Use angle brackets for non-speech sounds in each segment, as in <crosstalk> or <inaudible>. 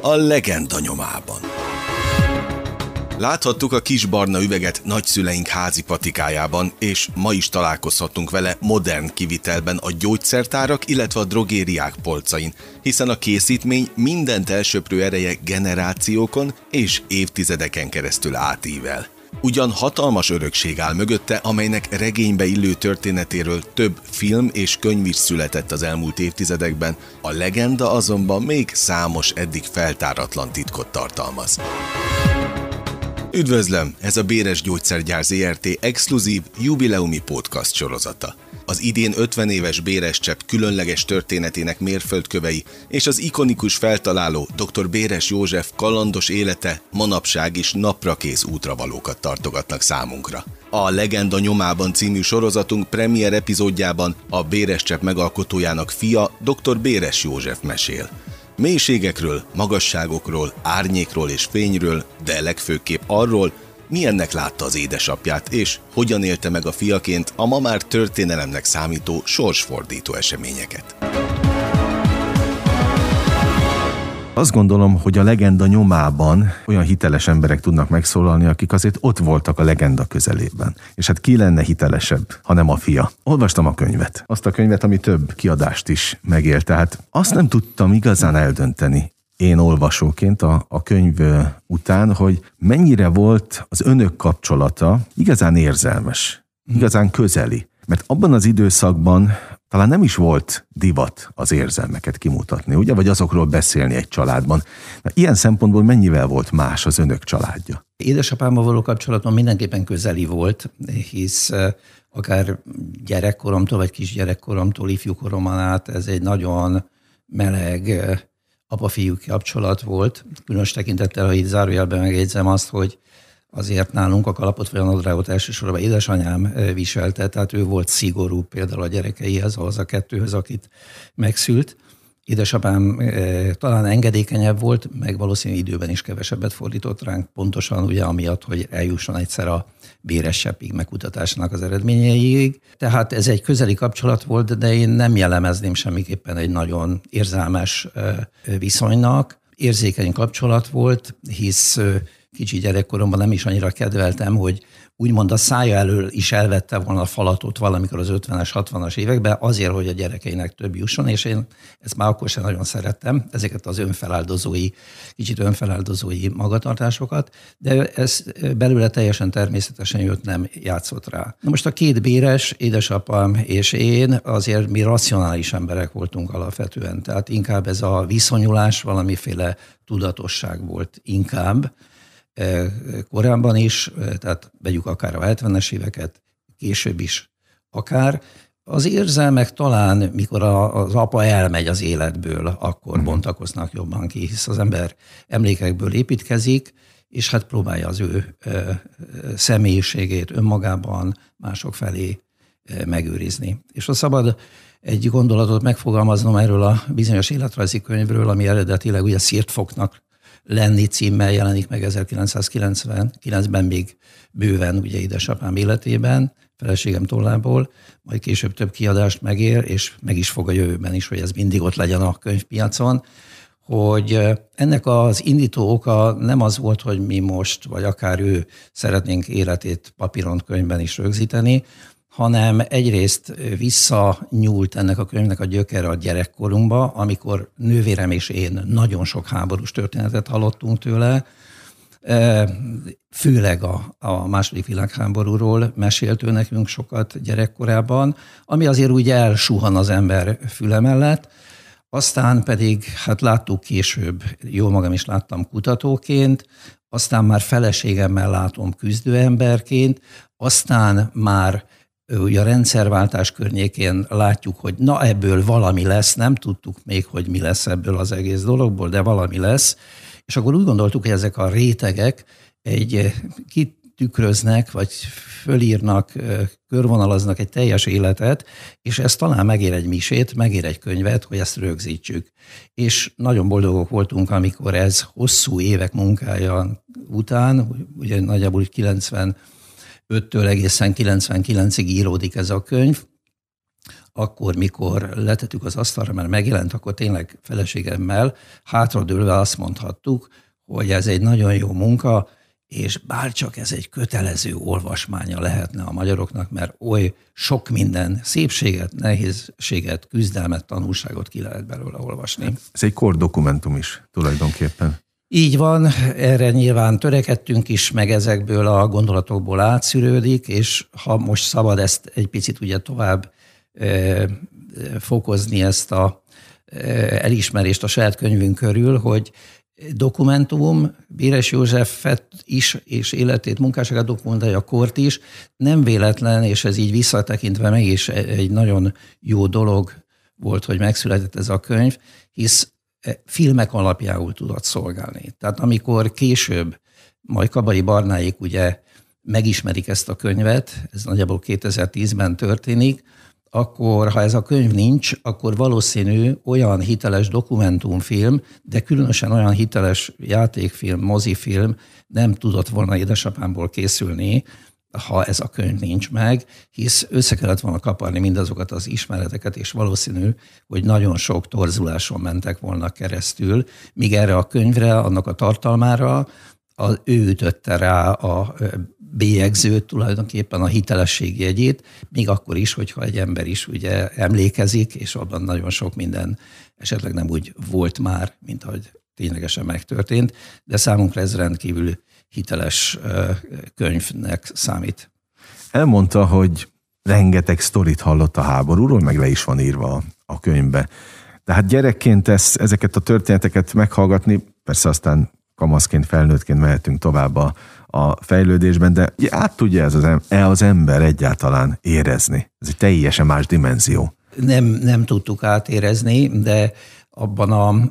a legenda nyomában. Láthattuk a kis barna üveget nagyszüleink házi patikájában, és ma is találkozhatunk vele modern kivitelben a gyógyszertárak, illetve a drogériák polcain, hiszen a készítmény mindent elsöprő ereje generációkon és évtizedeken keresztül átível. Ugyan hatalmas örökség áll mögötte, amelynek regénybe illő történetéről több film és könyv is született az elmúlt évtizedekben, a legenda azonban még számos eddig feltáratlan titkot tartalmaz. Üdvözlöm! Ez a Béres Gyógyszergyár ZRT exkluzív jubileumi podcast sorozata. Az idén 50 éves Béres Csepp különleges történetének mérföldkövei és az ikonikus feltaláló dr. Béres József kalandos élete manapság is naprakész útravalókat tartogatnak számunkra. A Legenda nyomában című sorozatunk premier epizódjában a Béres Csepp megalkotójának fia dr. Béres József mesél. Mélységekről, magasságokról, árnyékról és fényről, de legfőképp arról, milyennek látta az édesapját, és hogyan élte meg a fiaként a ma már történelemnek számító sorsfordító eseményeket. Azt gondolom, hogy a legenda nyomában olyan hiteles emberek tudnak megszólalni, akik azért ott voltak a legenda közelében. És hát ki lenne hitelesebb, ha nem a fia. Olvastam a könyvet. Azt a könyvet, ami több kiadást is megélt. Tehát azt nem tudtam igazán eldönteni, én olvasóként a, a könyv után, hogy mennyire volt az önök kapcsolata igazán érzelmes, igazán közeli. Mert abban az időszakban talán nem is volt divat az érzelmeket kimutatni, ugye? Vagy azokról beszélni egy családban. Na, ilyen szempontból mennyivel volt más az önök családja? Édesapámmal való kapcsolatom mindenképpen közeli volt, hisz akár gyerekkoromtól, vagy kisgyerekkoromtól, ifjúkoromon át ez egy nagyon meleg apa-fiú kapcsolat volt. Különös tekintettel, ha itt zárójelben megjegyzem azt, hogy azért nálunk a kalapot vagy a nadrágot elsősorban édesanyám viselte, tehát ő volt szigorú például a gyerekeihez, ahhoz a kettőhöz, akit megszült. Édesapám e, talán engedékenyebb volt, meg valószínűleg időben is kevesebbet fordított ránk, pontosan ugye amiatt, hogy eljusson egyszer a béres seppig megkutatásnak az eredményeiig. Tehát ez egy közeli kapcsolat volt, de én nem jellemezném semmiképpen egy nagyon érzelmes e, viszonynak. Érzékeny kapcsolat volt, hisz kicsi gyerekkoromban nem is annyira kedveltem, hogy úgymond a szája elől is elvette volna a falatot valamikor az 50-es, 60-as években, azért, hogy a gyerekeinek több jusson, és én ezt már akkor sem nagyon szerettem, ezeket az önfeláldozói, kicsit önfeláldozói magatartásokat, de ez belőle teljesen természetesen jött, nem játszott rá. Na most a két béres, édesapám és én azért mi racionális emberek voltunk alapvetően, tehát inkább ez a viszonyulás valamiféle tudatosság volt inkább, korábban is, tehát vegyük akár a 70-es éveket, később is akár. Az érzelmek talán, mikor az apa elmegy az életből, akkor uh-huh. bontakoznak jobban ki, hisz az ember emlékekből építkezik, és hát próbálja az ő személyiségét önmagában mások felé megőrizni. És ha szabad egy gondolatot megfogalmaznom erről a bizonyos életrajzi könyvről, ami eredetileg ugye Szirtfoknak lenni címmel jelenik meg 1999-ben még bőven ugye édesapám életében, feleségem tollából, majd később több kiadást megér, és meg is fog a jövőben is, hogy ez mindig ott legyen a könyvpiacon, hogy ennek az indító oka nem az volt, hogy mi most, vagy akár ő szeretnénk életét papíron könyvben is rögzíteni, hanem egyrészt visszanyúlt ennek a könyvnek a gyökere a gyerekkorunkba, amikor nővérem és én nagyon sok háborús történetet hallottunk tőle, főleg a, a második világháborúról mesélt ő nekünk sokat gyerekkorában, ami azért úgy elsuhan az ember füle mellett, aztán pedig, hát láttuk később, jó magam is láttam kutatóként, aztán már feleségemmel látom küzdőemberként, aztán már ugye a rendszerváltás környékén látjuk, hogy na ebből valami lesz, nem tudtuk még, hogy mi lesz ebből az egész dologból, de valami lesz, és akkor úgy gondoltuk, hogy ezek a rétegek egy eh, kitükröznek, vagy fölírnak, eh, körvonalaznak egy teljes életet, és ez talán megér egy misét, megér egy könyvet, hogy ezt rögzítsük. És nagyon boldogok voltunk, amikor ez hosszú évek munkája után, ugye nagyjából 90 5-től egészen 99-ig íródik ez a könyv, akkor, mikor letettük az asztalra, mert megjelent, akkor tényleg feleségemmel hátradőlve azt mondhattuk, hogy ez egy nagyon jó munka, és bárcsak ez egy kötelező olvasmánya lehetne a magyaroknak, mert oly sok minden szépséget, nehézséget, küzdelmet, tanulságot ki lehet belőle olvasni. Ez egy kordokumentum is tulajdonképpen. Így van, erre nyilván törekedtünk is, meg ezekből a gondolatokból átszűrődik, és ha most szabad ezt egy picit ugye tovább e, fokozni ezt a e, elismerést a saját könyvünk körül, hogy dokumentum, Béres Józsefet is, és életét, munkásságát dokumentálja a kort is. Nem véletlen, és ez így visszatekintve meg is egy nagyon jó dolog volt, hogy megszületett ez a könyv, hisz e, filmek alapjául tudott szolgálni. Tehát amikor később, majd Kabai Barnáik ugye megismerik ezt a könyvet, ez nagyjából 2010-ben történik, akkor ha ez a könyv nincs, akkor valószínű olyan hiteles dokumentumfilm, de különösen olyan hiteles játékfilm, mozifilm nem tudott volna édesapámból készülni, ha ez a könyv nincs meg, hisz össze kellett volna kaparni mindazokat az ismereteket, és valószínű, hogy nagyon sok torzuláson mentek volna keresztül, míg erre a könyvre, annak a tartalmára, az, ő ütötte rá a bélyegzőt, tulajdonképpen a hitelesség jegyét, még akkor is, hogyha egy ember is ugye emlékezik, és abban nagyon sok minden esetleg nem úgy volt már, mint ahogy ténylegesen megtörtént, de számunkra ez rendkívül hiteles könyvnek számít. Elmondta, hogy rengeteg sztorit hallott a háborúról, meg le is van írva a könyvbe. Tehát gyerekként ezt, ezeket a történeteket meghallgatni, persze aztán kamaszként, felnőttként mehetünk tovább a, a fejlődésben, de át tudja ez az, e az ember egyáltalán érezni? Ez egy teljesen más dimenzió. Nem, nem tudtuk átérezni, de abban a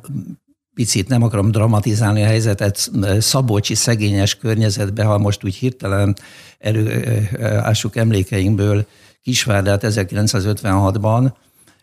picit nem akarom dramatizálni a helyzetet, szabolcsi szegényes környezetbe, ha most úgy hirtelen előássuk emlékeinkből Kisvárdát 1956-ban,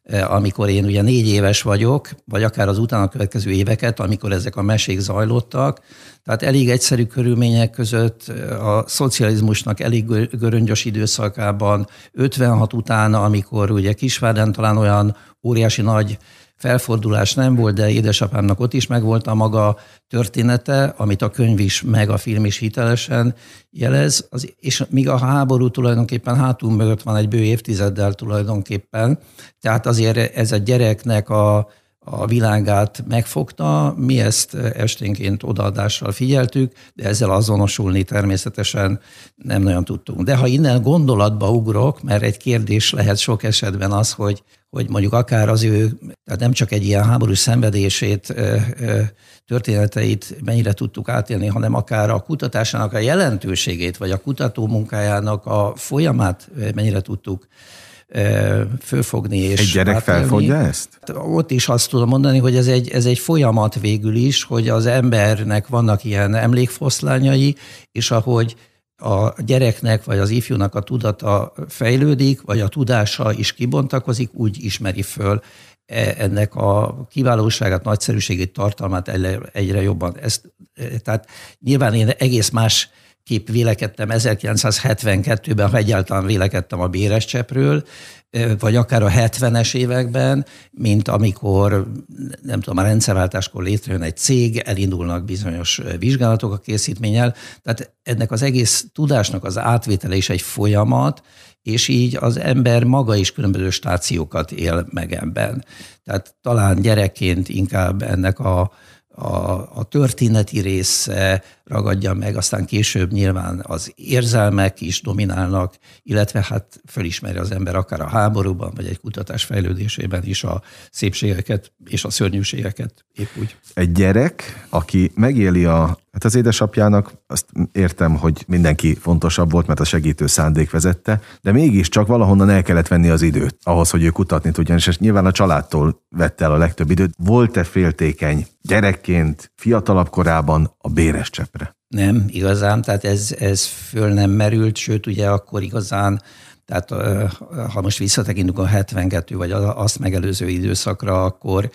Eh, amikor én ugye négy éves vagyok, vagy akár az utána következő éveket, amikor ezek a mesék zajlottak. Tehát elég egyszerű körülmények között a szocializmusnak elég göröngyös időszakában, 56 utána, amikor ugye Kisvárden talán olyan óriási nagy felfordulás nem volt, de édesapámnak ott is megvolt a maga története, amit a könyv is, meg a film is hitelesen jelez, az, és míg a háború tulajdonképpen hátul mögött van egy bő évtizeddel tulajdonképpen, tehát azért ez a gyereknek a, a világát megfogta, mi ezt esténként odaadással figyeltük, de ezzel azonosulni természetesen nem nagyon tudtunk. De ha innen gondolatba ugrok, mert egy kérdés lehet sok esetben az, hogy hogy mondjuk akár az ő, tehát nem csak egy ilyen háborús szenvedését, történeteit mennyire tudtuk átélni, hanem akár a kutatásának a jelentőségét, vagy a kutató munkájának a folyamát mennyire tudtuk fölfogni. És egy gyerek átélni. felfogja ezt? Ott is azt tudom mondani, hogy ez egy, ez egy folyamat végül is, hogy az embernek vannak ilyen emlékfoszlányai, és ahogy a gyereknek vagy az ifjúnak a tudata fejlődik, vagy a tudása is kibontakozik, úgy ismeri föl e, ennek a kiválóságát, nagyszerűségét, tartalmát egyre jobban. Ezt, e, tehát nyilván én egész más kép vélekedtem 1972-ben, ha egyáltalán vélekedtem a Béres Csepről, vagy akár a 70-es években, mint amikor, nem tudom, a rendszerváltáskor létrejön egy cég, elindulnak bizonyos vizsgálatok a készítménnyel. Tehát ennek az egész tudásnak az átvétele is egy folyamat, és így az ember maga is különböző stációkat él meg ebben. Tehát talán gyerekként inkább ennek a a, a történeti része ragadja meg, aztán később nyilván az érzelmek is dominálnak, illetve hát fölismeri az ember akár a háborúban, vagy egy kutatás fejlődésében is a szépségeket és a szörnyűségeket épp úgy. Egy gyerek, aki megéli a Hát az édesapjának azt értem, hogy mindenki fontosabb volt, mert a segítő szándék vezette, de mégiscsak valahonnan el kellett venni az időt ahhoz, hogy ő kutatni tudjon, és nyilván a családtól vette el a legtöbb időt. Volt-e féltékeny gyerekként, fiatalabb korában a béres csepre? Nem, igazán, tehát ez, ez föl nem merült, sőt ugye akkor igazán tehát ha most visszatekintünk a 72 vagy azt megelőző időszakra, akkor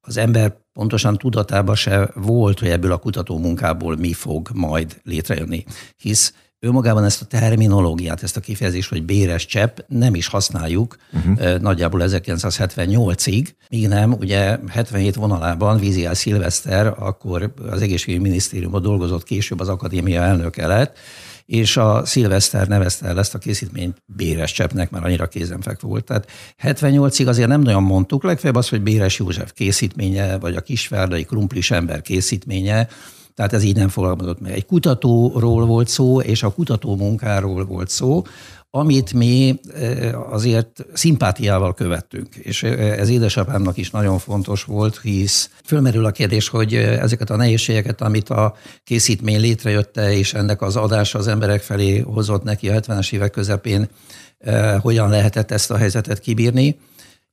az ember pontosan tudatában se volt, hogy ebből a kutató munkából mi fog majd létrejönni. Hisz Önmagában ezt a terminológiát, ezt a kifejezést, hogy béres csepp nem is használjuk uh-huh. nagyjából 1978-ig, míg nem, ugye 77 vonalában Víziál Szilveszter, akkor az egészségügyi minisztériumban dolgozott, később az akadémia elnöke lett, és a Szilveszter nevezte el ezt a készítményt Béres Cseppnek, mert annyira kézenfekvő volt. Tehát 78-ig azért nem nagyon mondtuk, legfeljebb az, hogy Béres József készítménye, vagy a kisvárdai krumplis ember készítménye, tehát ez így nem fogalmazott meg. Egy kutatóról volt szó, és a kutató munkáról volt szó, amit mi azért szimpátiával követtünk. És ez édesapámnak is nagyon fontos volt, hisz fölmerül a kérdés, hogy ezeket a nehézségeket, amit a készítmény létrejötte, és ennek az adása az emberek felé hozott neki a 70-es évek közepén, hogyan lehetett ezt a helyzetet kibírni.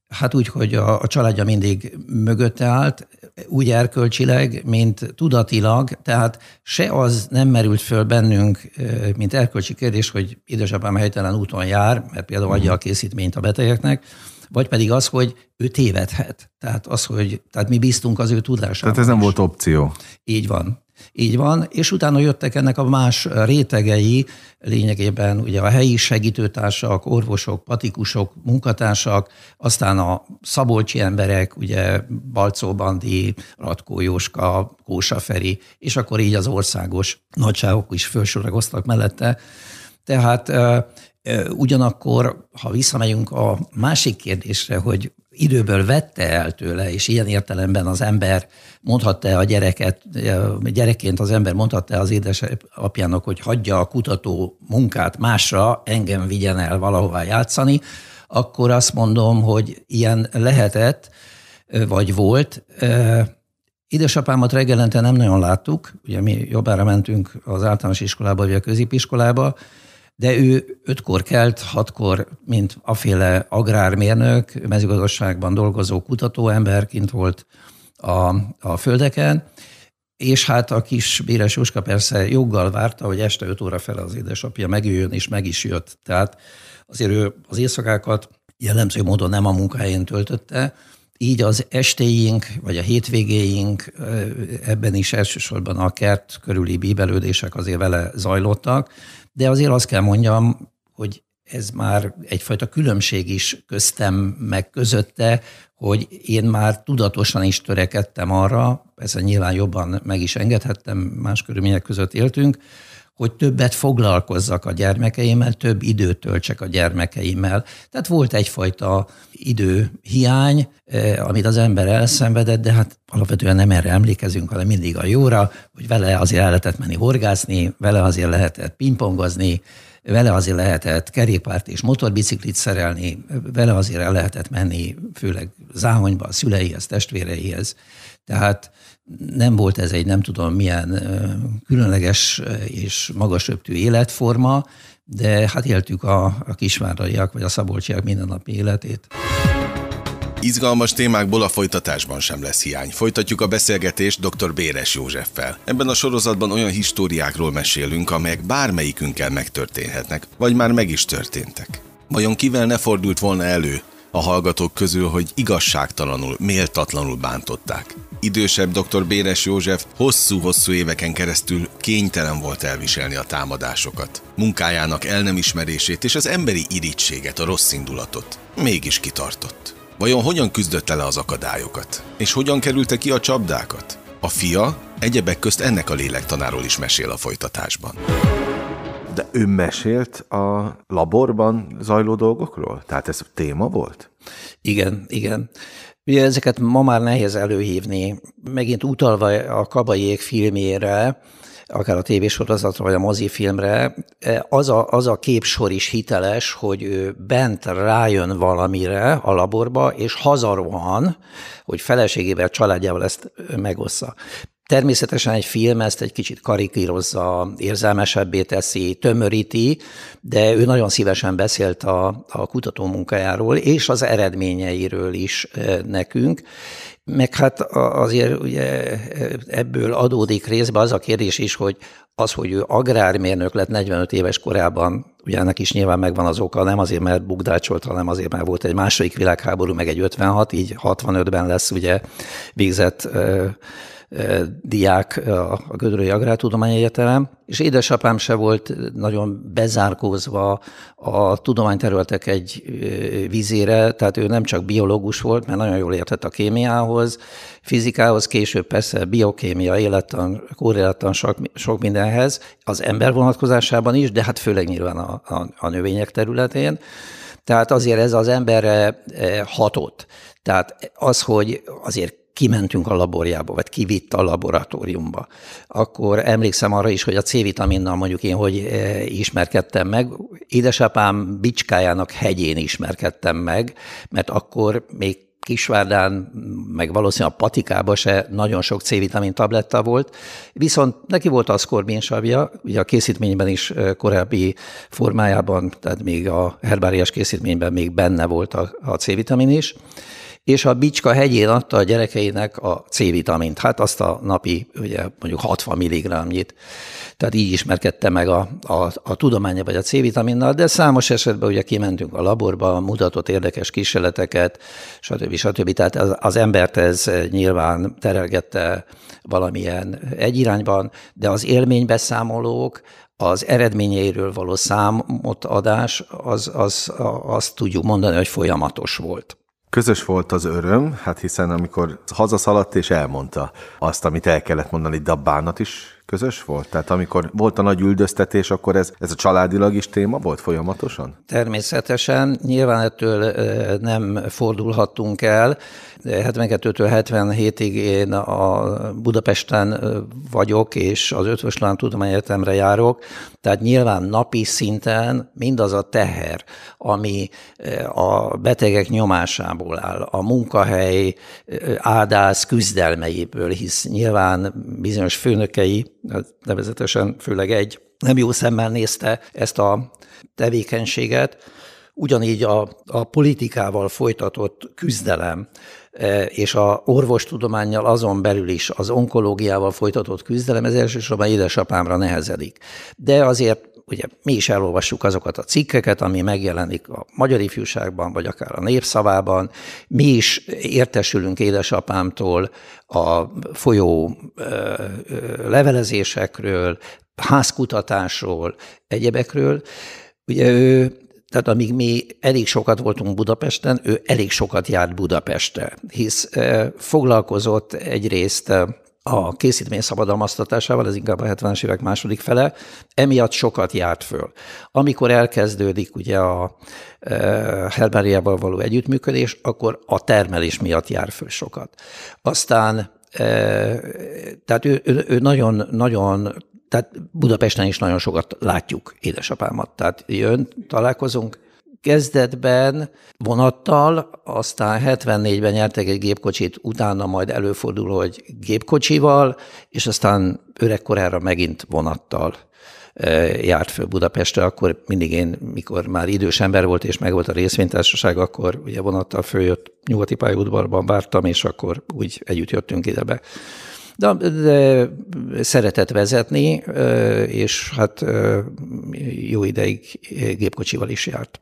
Hát úgy, hogy a, a családja mindig mögötte állt, úgy erkölcsileg, mint tudatilag, tehát se az nem merült föl bennünk, mint erkölcsi kérdés, hogy édesapám helytelen úton jár, mert például adja a készítményt a betegeknek, vagy pedig az, hogy ő tévedhet. Tehát az, hogy tehát mi bíztunk az ő tudásában. Tehát ez nem is. volt opció. Így van. Így van, és utána jöttek ennek a más rétegei, lényegében ugye a helyi segítőtársak, orvosok, patikusok, munkatársak, aztán a szabolcsi emberek, ugye Balcó Bandi, Ratkó Jóska, Kósa Feri, és akkor így az országos nagyságok is felsorakoztak mellette. Tehát Ugyanakkor, ha visszamegyünk a másik kérdésre, hogy időből vette el tőle, és ilyen értelemben az ember mondhatta a gyereket, gyerekként az ember mondhatta az édesapjának, hogy hagyja a kutató munkát másra, engem vigyen el valahová játszani, akkor azt mondom, hogy ilyen lehetett, vagy volt. Édesapámat reggelente nem nagyon láttuk, ugye mi jobbára mentünk az általános iskolába, vagy a középiskolába, de ő ötkor kelt, hatkor, mint aféle agrármérnök, mezőgazdaságban dolgozó kutatóemberként volt a, a földeken, és hát a kis Béres Jóska persze joggal várta, hogy este 5 óra fel az édesapja megjöjjön, és meg is jött. Tehát azért ő az éjszakákat jellemző módon nem a munkahelyén töltötte, így az estéink, vagy a hétvégéink, ebben is elsősorban a kert körüli bíbelődések azért vele zajlottak, de azért azt kell mondjam, hogy ez már egyfajta különbség is köztem meg közötte, hogy én már tudatosan is törekedtem arra, persze nyilván jobban meg is engedhettem, más körülmények között éltünk, hogy többet foglalkozzak a gyermekeimmel, több időt töltsek a gyermekeimmel. Tehát volt egyfajta időhiány, eh, amit az ember elszenvedett, de hát alapvetően nem erre emlékezünk, hanem mindig a jóra, hogy vele azért el lehetett menni horgászni, vele azért lehetett pingpongozni, vele azért lehetett kerékpárt és motorbiciklit szerelni, vele azért el lehetett menni, főleg záhonyba, a szüleihez, testvéreihez. Tehát nem volt ez egy nem tudom milyen különleges és magasöptű életforma, de hát éltük a, a kisváraiak vagy a szabolcsiak mindennapi életét. Izgalmas témákból a folytatásban sem lesz hiány. Folytatjuk a beszélgetést dr. Béres Józseffel. Ebben a sorozatban olyan históriákról mesélünk, amelyek bármelyikünkkel megtörténhetnek, vagy már meg is történtek. Vajon kivel ne fordult volna elő a hallgatók közül, hogy igazságtalanul, méltatlanul bántották? idősebb dr. Béres József hosszú-hosszú éveken keresztül kénytelen volt elviselni a támadásokat, munkájának el nem ismerését és az emberi irítséget, a rossz indulatot. Mégis kitartott. Vajon hogyan küzdötte le az akadályokat? És hogyan kerülte ki a csapdákat? A fia egyebek közt ennek a lélektanáról is mesél a folytatásban. De ő mesélt a laborban zajló dolgokról? Tehát ez téma volt? Igen, igen. Ugye ezeket ma már nehéz előhívni. Megint utalva a Kabaiék filmjére, akár a tévésorozatra, vagy a mozifilmre, az a, az a képsor is hiteles, hogy ő bent rájön valamire a laborba, és hazarohan, hogy feleségével, családjával ezt megossza. Természetesen egy film ezt egy kicsit karikírozza, érzelmesebbé teszi, tömöríti, de ő nagyon szívesen beszélt a, a kutató munkájáról, és az eredményeiről is nekünk. Meg hát azért ugye ebből adódik részben az a kérdés is, hogy az, hogy ő agrármérnök lett 45 éves korában, ugye ennek is nyilván megvan az oka, nem azért, mert bukdácsolt, hanem azért, mert volt egy második világháború, meg egy 56, így 65-ben lesz ugye végzett diák a Gödrői Agrártudományi Egyetemen, és édesapám se volt nagyon bezárkózva a tudományterületek egy vízére, tehát ő nem csak biológus volt, mert nagyon jól értett a kémiához, fizikához, később persze biokémia, élettan, korrelattan sok, sok mindenhez, az ember vonatkozásában is, de hát főleg nyilván a, a, a növények területén. Tehát azért ez az emberre hatott. Tehát az, hogy azért kimentünk a laborjába, vagy kivitt a laboratóriumba. Akkor emlékszem arra is, hogy a C-vitaminnal mondjuk én hogy eh, ismerkedtem meg. Édesapám bicskájának hegyén ismerkedtem meg, mert akkor még Kisvárdán, meg valószínűleg a patikába se nagyon sok C-vitamin tabletta volt, viszont neki volt az korbínsavja, ugye a készítményben is eh, korábbi formájában, tehát még a herbáriás készítményben még benne volt a, a C-vitamin is, és a Bicska hegyén adta a gyerekeinek a C-vitamint, hát azt a napi, ugye mondjuk 60 mg-nyit. Tehát így ismerkedte meg a, a, a tudománya vagy a C-vitaminnal, de számos esetben ugye kimentünk a laborba, mutatott érdekes kísérleteket, stb. stb. Tehát az, az embert ez nyilván terelgette valamilyen egy irányban, de az élménybeszámolók, az eredményeiről való számot adás, az, az, azt tudjuk mondani, hogy folyamatos volt. Közös volt az öröm, hát hiszen amikor hazaszaladt és elmondta azt, amit el kellett mondani, de a bánat is közös volt? Tehát amikor volt a nagy üldöztetés, akkor ez, ez a családilag is téma volt folyamatosan? Természetesen, nyilván ettől nem fordulhattunk el. 72-től 77-ig én a Budapesten vagyok, és az Ötvös Tudományegyetemre járok, tehát nyilván napi szinten mindaz a teher, ami a betegek nyomásából áll, a munkahely áldász küzdelmeiből, hisz nyilván bizonyos főnökei nevezetesen főleg egy, nem jó szemmel nézte ezt a tevékenységet, ugyanígy a, a politikával folytatott küzdelem e, és a orvostudományjal azon belül is az onkológiával folytatott küzdelem, ez elsősorban édesapámra nehezedik. De azért ugye mi is elolvassuk azokat a cikkeket, ami megjelenik a Magyar Ifjúságban, vagy akár a Népszavában. Mi is értesülünk édesapámtól a folyó levelezésekről, házkutatásról, egyebekről. Ugye ő tehát amíg mi elég sokat voltunk Budapesten, ő elég sokat járt Budapestre, hisz foglalkozott egyrészt a készítmény szabadalmaztatásával, ez inkább a 70-es évek második fele, emiatt sokat járt föl. Amikor elkezdődik ugye a e, való együttműködés, akkor a termelés miatt jár föl sokat. Aztán e, tehát ő, ő, ő nagyon, nagyon tehát Budapesten is nagyon sokat látjuk édesapámat. Tehát jön, találkozunk, kezdetben vonattal, aztán 74-ben nyertek egy gépkocsit, utána majd előfordul, hogy gépkocsival, és aztán öregkorára megint vonattal e, járt föl Budapestre, akkor mindig én, mikor már idős ember volt, és meg volt a részvénytársaság, akkor ugye vonattal följött nyugati pályaudvarban vártam, és akkor úgy együtt jöttünk ide be. De, de szeretett vezetni, és hát jó ideig gépkocsival is járt.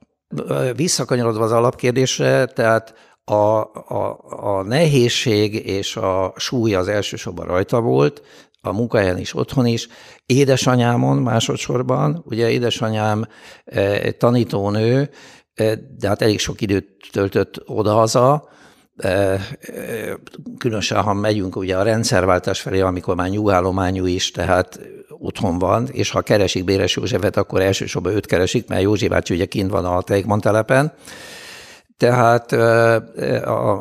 Visszakanyarodva az alapkérdésre, tehát a, a, a nehézség és a súly az elsősorban rajta volt, a munkahelyen is, otthon is. Édesanyámon másodszorban, ugye édesanyám tanítónő, de hát elég sok időt töltött odahaza, különösen, ha megyünk ugye a rendszerváltás felé, amikor már nyugállományú is, tehát otthon van, és ha keresik Béres Józsefet, akkor elsősorban őt keresik, mert Józsi bácsi ugye kint van a Teikman telepen. Tehát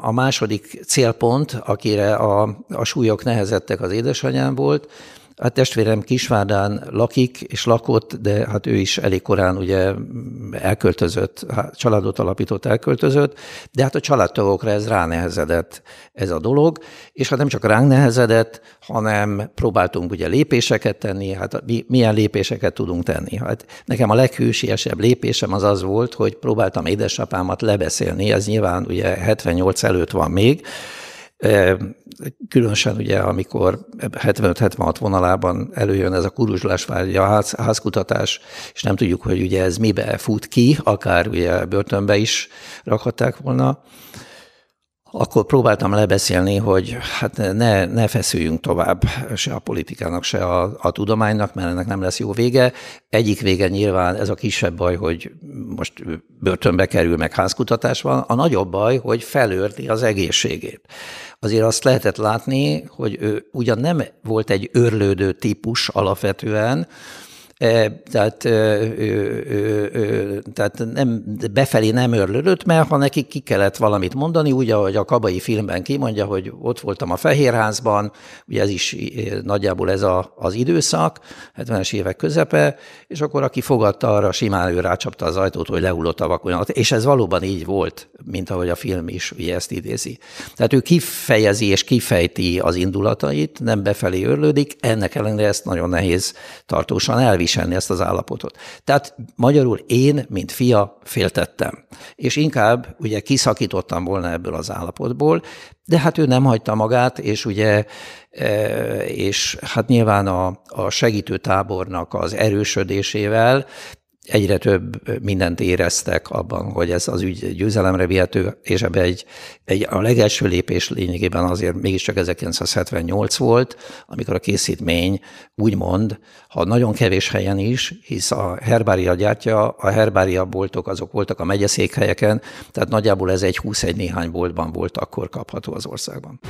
a, második célpont, akire a, a súlyok nehezettek az édesanyám volt, Hát testvérem Kisvárdán lakik és lakott, de hát ő is elég korán ugye elköltözött, családot alapított, elköltözött, de hát a családtagokra ez ránehezedett ez a dolog, és hát nem csak ránk nehezedett, hanem próbáltunk ugye lépéseket tenni, hát milyen lépéseket tudunk tenni. Hát nekem a leghősiesebb lépésem az az volt, hogy próbáltam édesapámat lebeszélni, ez nyilván ugye 78 előtt van még, Különösen ugye, amikor 75-76 vonalában előjön ez a kuruzslás a ház, házkutatás, és nem tudjuk, hogy ugye ez mibe fut ki, akár ugye börtönbe is rakhatták volna, akkor próbáltam lebeszélni, hogy hát ne, ne feszüljünk tovább se a politikának, se a, a tudománynak, mert ennek nem lesz jó vége. Egyik vége nyilván ez a kisebb baj, hogy most börtönbe kerül, meg házkutatás van. A nagyobb baj, hogy felőrti az egészségét. Azért azt lehetett látni, hogy ő ugyan nem volt egy örlődő típus alapvetően, tehát, tehát nem, befelé nem örlődött, mert ha neki ki kellett valamit mondani, úgy, ahogy a kabai filmben kimondja, hogy ott voltam a Fehérházban, ugye ez is nagyjából ez a, az időszak, 70-es évek közepe, és akkor aki fogadta, arra simán ő rácsapta az ajtót, hogy lehullott a vakonat, és ez valóban így volt, mint ahogy a film is ugye ezt idézi. Tehát ő kifejezi és kifejti az indulatait, nem befelé örlődik, ennek ellenére ezt nagyon nehéz tartósan elviselni elviselni ezt az állapotot. Tehát magyarul én, mint fia, féltettem. És inkább ugye kiszakítottam volna ebből az állapotból, de hát ő nem hagyta magát, és ugye, e, és hát nyilván a, a segítőtábornak az erősödésével egyre több mindent éreztek abban, hogy ez az ügy győzelemre vihető, és ebbe egy, egy a legelső lépés lényegében azért mégiscsak 1978 volt, amikor a készítmény úgymond, ha nagyon kevés helyen is, hisz a herbária gyártja, a herbária boltok azok voltak a megyeszékhelyeken, tehát nagyjából ez egy 21 néhány boltban volt akkor kapható az országban.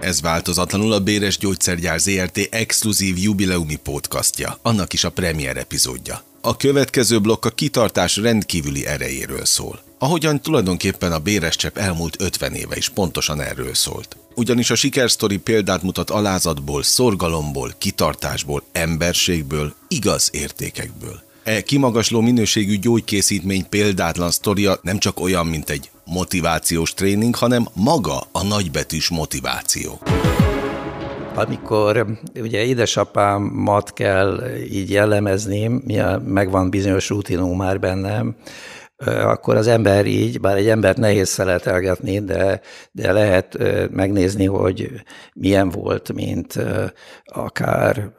Ez változatlanul a Béres Gyógyszergyár ZRT exkluzív jubileumi podcastja, annak is a premier epizódja. A következő blokk a kitartás rendkívüli erejéről szól. Ahogyan tulajdonképpen a Béres csepp elmúlt 50 éve is pontosan erről szólt. Ugyanis a sikersztori példát mutat alázatból, szorgalomból, kitartásból, emberségből, igaz értékekből. E kimagasló minőségű gyógykészítmény példátlan sztoria nem csak olyan, mint egy motivációs tréning, hanem maga a nagybetűs motiváció. Amikor ugye édesapámat kell így jellemezni, megvan bizonyos rutinum már bennem, akkor az ember így, bár egy embert nehéz szeletelgetni, de, de lehet megnézni, hogy milyen volt, mint akár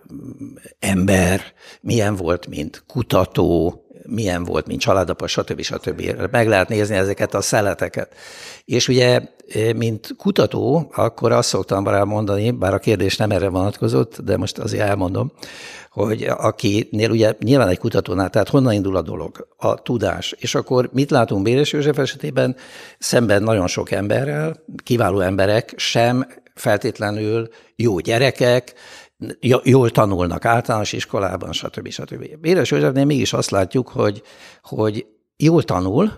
ember, milyen volt, mint kutató, milyen volt, mint családapa, stb. stb. Meg lehet nézni ezeket a szeleteket. És ugye, mint kutató, akkor azt szoktam rá mondani, bár a kérdés nem erre vonatkozott, de most azért elmondom, hogy akinél ugye nyilván egy kutatónál, tehát honnan indul a dolog? A tudás. És akkor mit látunk Béres József esetében? Szemben nagyon sok emberrel, kiváló emberek sem feltétlenül jó gyerekek, jól tanulnak általános iskolában, stb. stb. Béres Józsefnél mégis azt látjuk, hogy, hogy jól tanul,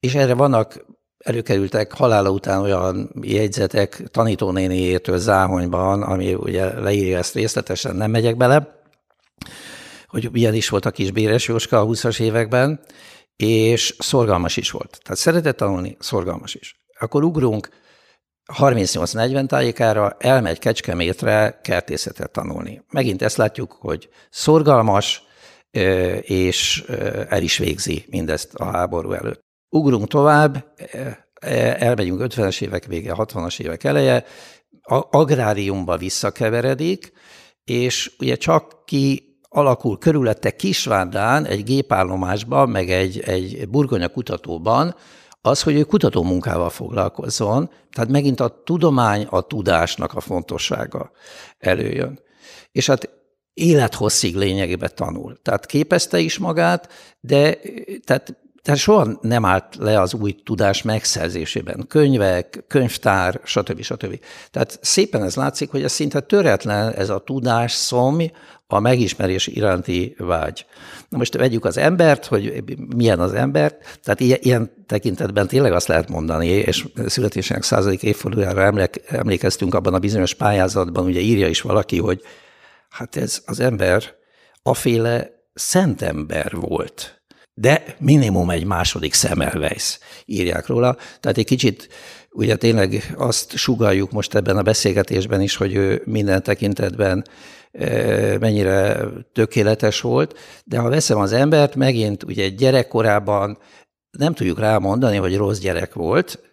és erre vannak előkerültek halála után olyan jegyzetek tanítónéniétől Záhonyban, ami ugye leírja ezt részletesen, nem megyek bele, hogy milyen is volt a kis Béres Jóska a 20-as években, és szorgalmas is volt. Tehát szeretett tanulni, szorgalmas is. Akkor ugrunk 38-40 tájékára, elmegy Kecskemétre kertészetet tanulni. Megint ezt látjuk, hogy szorgalmas, és el is végzi mindezt a háború előtt. Ugrunk tovább, elmegyünk 50-es évek vége, 60-as évek eleje, agráriumba visszakeveredik, és ugye csak ki alakul körülötte Kisvárdán egy gépállomásban, meg egy, egy burgonya kutatóban, az, hogy ő kutató munkával foglalkozzon, tehát megint a tudomány, a tudásnak a fontossága előjön. És hát élethosszig lényegében tanul. Tehát képezte is magát, de tehát tehát soha nem állt le az új tudás megszerzésében. Könyvek, könyvtár, stb. stb. Tehát szépen ez látszik, hogy ez szinte töretlen ez a tudás szomj, a megismerés iránti vágy. Na most vegyük az embert, hogy milyen az ember, tehát ilyen, ilyen tekintetben tényleg azt lehet mondani, és születésének századik évfordulójára emlékeztünk abban a bizonyos pályázatban, ugye írja is valaki, hogy hát ez az ember aféle szentember volt de minimum egy második Semmelweis írják róla. Tehát egy kicsit ugye tényleg azt sugaljuk most ebben a beszélgetésben is, hogy ő minden tekintetben e, mennyire tökéletes volt, de ha veszem az embert, megint ugye gyerekkorában nem tudjuk rámondani, hogy rossz gyerek volt,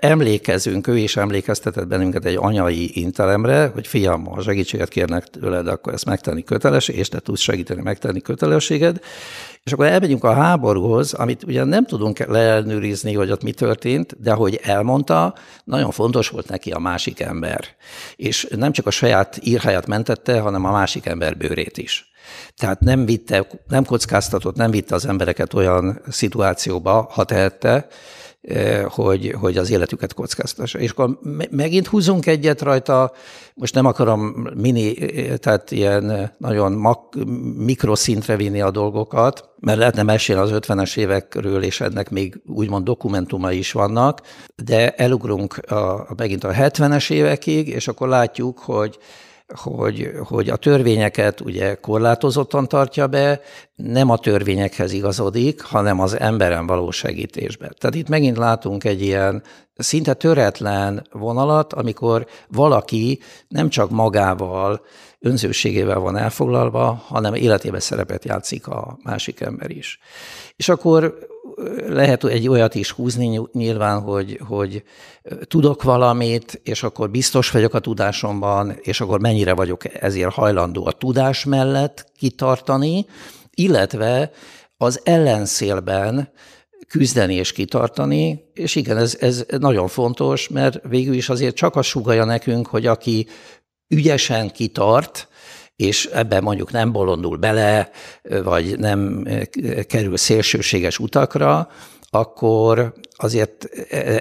emlékezünk, ő is emlékeztetett bennünket egy anyai intelemre, hogy fiam, ha segítséget kérnek tőled, akkor ezt megtenni köteles, és te tudsz segíteni megtenni kötelességed. És akkor elmegyünk a háborúhoz, amit ugye nem tudunk leelnőrizni, hogy ott mi történt, de ahogy elmondta, nagyon fontos volt neki a másik ember. És nem csak a saját írháját mentette, hanem a másik ember bőrét is. Tehát nem vitte, nem kockáztatott, nem vitte az embereket olyan szituációba, ha tehette, eh, hogy, hogy az életüket kockáztassa. És akkor megint húzunk egyet rajta, most nem akarom mini, eh, tehát ilyen nagyon mak, mikroszintre vinni a dolgokat, mert lehetne mesélni az 50-es évekről, és ennek még úgymond dokumentumai is vannak, de elugrunk a, megint a 70-es évekig, és akkor látjuk, hogy hogy, hogy a törvényeket ugye korlátozottan tartja be, nem a törvényekhez igazodik, hanem az emberen való segítésbe. Tehát itt megint látunk egy ilyen szinte töretlen vonalat, amikor valaki nem csak magával, önzőségével van elfoglalva, hanem életében szerepet játszik a másik ember is. És akkor lehet egy olyat is húzni nyilván, hogy, hogy tudok valamit, és akkor biztos vagyok a tudásomban, és akkor mennyire vagyok ezért hajlandó a tudás mellett kitartani, illetve az ellenszélben küzdeni és kitartani, és igen, ez, ez nagyon fontos, mert végül is azért csak a sugalja nekünk, hogy aki ügyesen kitart, és ebben mondjuk nem bolondul bele, vagy nem kerül szélsőséges utakra, akkor azért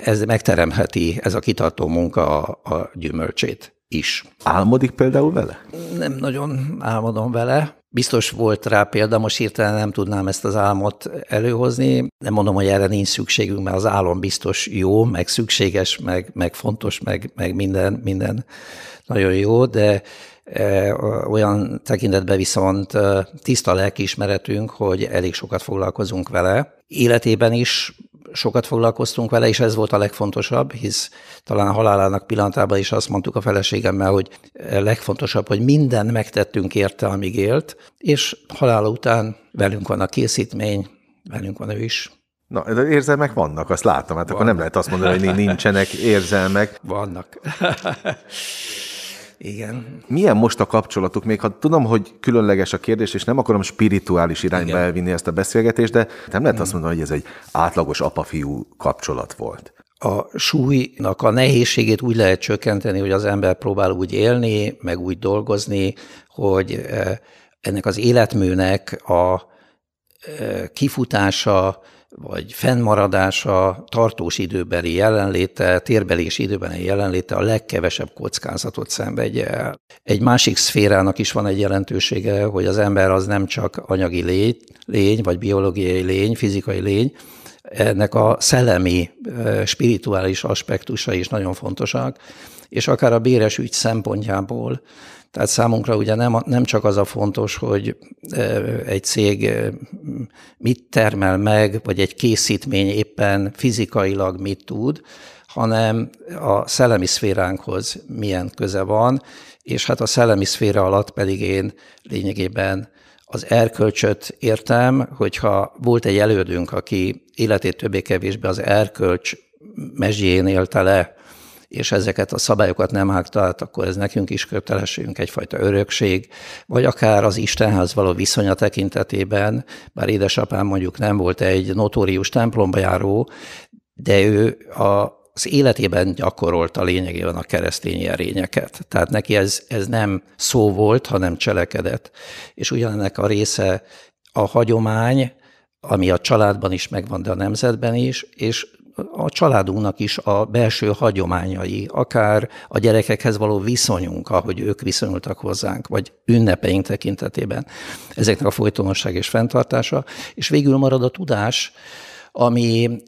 ez megteremheti ez a kitartó munka a, a gyümölcsét is. Álmodik például vele? Nem nagyon álmodom vele. Biztos volt rá példa, most hirtelen nem tudnám ezt az álmot előhozni. Nem mondom, hogy erre nincs szükségünk, mert az álom biztos jó, meg szükséges, meg, meg fontos, meg, meg minden, minden nagyon jó, de olyan tekintetben viszont tiszta lelkiismeretünk, hogy elég sokat foglalkozunk vele. Életében is sokat foglalkoztunk vele, és ez volt a legfontosabb, hisz talán halálának pillanatában is azt mondtuk a feleségemmel, hogy legfontosabb, hogy minden megtettünk érte, amíg élt, és halála után velünk van a készítmény, velünk van ő is. Na, de érzelmek vannak, azt látom, hát vannak. akkor nem lehet azt mondani, hogy nincsenek érzelmek. Vannak. <laughs> Igen. Milyen most a kapcsolatuk? Még ha tudom, hogy különleges a kérdés, és nem akarom spirituális irányba Igen. elvinni ezt a beszélgetést, de nem lehet azt mondani, hogy ez egy átlagos apa-fiú kapcsolat volt. A súlynak a nehézségét úgy lehet csökkenteni, hogy az ember próbál úgy élni, meg úgy dolgozni, hogy eh, ennek az életműnek a eh, kifutása, vagy fennmaradása, tartós időbeli jelenléte, térbeli és időbeli jelenléte a legkevesebb kockázatot szenvedje el. Egy másik szférának is van egy jelentősége, hogy az ember az nem csak anyagi lény, lény vagy biológiai lény, fizikai lény, ennek a szellemi, spirituális aspektusa is nagyon fontosak, és akár a béres ügy szempontjából tehát számunkra ugye nem, nem csak az a fontos, hogy egy cég mit termel meg, vagy egy készítmény éppen fizikailag mit tud, hanem a szellemi szféránkhoz milyen köze van, és hát a szellemi szféra alatt pedig én lényegében az erkölcsöt értem, hogyha volt egy elődünk, aki életét többé-kevésbé az erkölcs mezsjén élte le, és ezeket a szabályokat nem hágta akkor ez nekünk is kötelességünk, egyfajta örökség, vagy akár az Istenhez való viszonya tekintetében, bár édesapám mondjuk nem volt egy notórius templomba járó, de ő a az életében gyakorolta lényegében a keresztény erényeket. Tehát neki ez, ez nem szó volt, hanem cselekedett. És ugyanennek a része a hagyomány, ami a családban is megvan, de a nemzetben is, és a családunknak is a belső hagyományai, akár a gyerekekhez való viszonyunk, ahogy ők viszonyultak hozzánk, vagy ünnepeink tekintetében, ezeknek a folytonosság és fenntartása, és végül marad a tudás, ami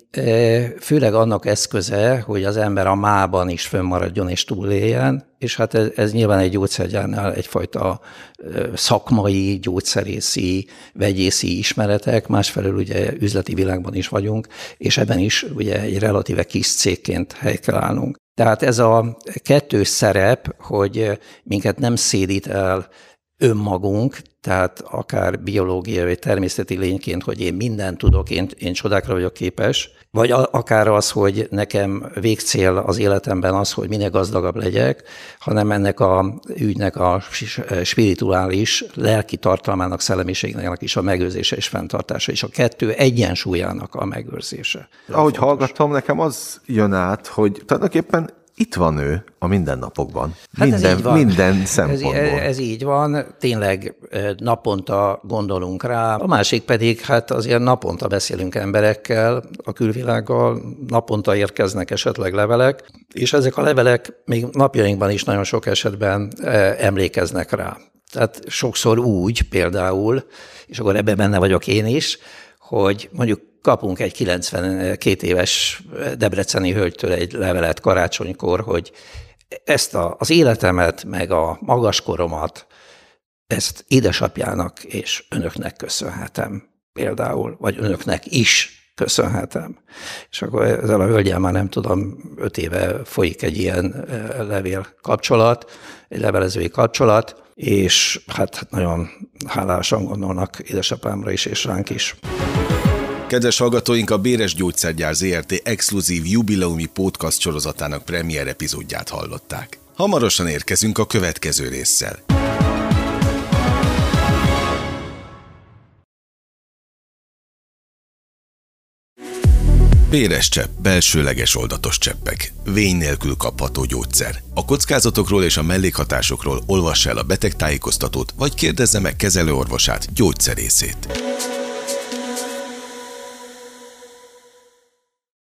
főleg annak eszköze, hogy az ember a mában is fönnmaradjon és túléljen, és hát ez, ez nyilván egy gyógyszergyárnál egyfajta szakmai, gyógyszerészi, vegyészi ismeretek, másfelől ugye üzleti világban is vagyunk, és ebben is ugye egy relatíve kis cégként hely kell állnunk. Tehát ez a kettős szerep, hogy minket nem szédít el önmagunk, tehát akár biológiai vagy természeti lényként, hogy én mindent tudok, én, én csodákra vagyok képes, vagy akár az, hogy nekem végcél az életemben az, hogy minél gazdagabb legyek, hanem ennek a ügynek a spirituális, lelki tartalmának, szellemiségnek is a megőrzése és fenntartása, és a kettő egyensúlyának a megőrzése. Ahogy fontos. hallgatom, nekem az jön át, hogy tulajdonképpen itt van ő a mindennapokban. Hát minden, ez van. minden szempontból. Ez, ez így van, tényleg naponta gondolunk rá. A másik pedig, hát azért naponta beszélünk emberekkel, a külvilággal, naponta érkeznek esetleg levelek, és ezek a levelek még napjainkban is nagyon sok esetben emlékeznek rá. Tehát sokszor úgy például, és akkor ebben benne vagyok én is, hogy mondjuk kapunk egy 92 éves debreceni hölgytől egy levelet karácsonykor, hogy ezt a, az életemet, meg a magaskoromat, ezt édesapjának és önöknek köszönhetem például, vagy önöknek is köszönhetem. És akkor ezzel a hölgyel már nem tudom, öt éve folyik egy ilyen levél kapcsolat, egy levelezői kapcsolat, és hát nagyon hálásan gondolnak édesapámra is, és ránk is. Kedves hallgatóink, a Béres Gyógyszergyár ZRT exkluzív jubileumi podcast sorozatának premier epizódját hallották. Hamarosan érkezünk a következő résszel. Béres csepp, belsőleges oldatos cseppek, vény nélkül kapható gyógyszer. A kockázatokról és a mellékhatásokról olvassa el a betegtájékoztatót, vagy kérdezze meg kezelőorvosát, gyógyszerészét.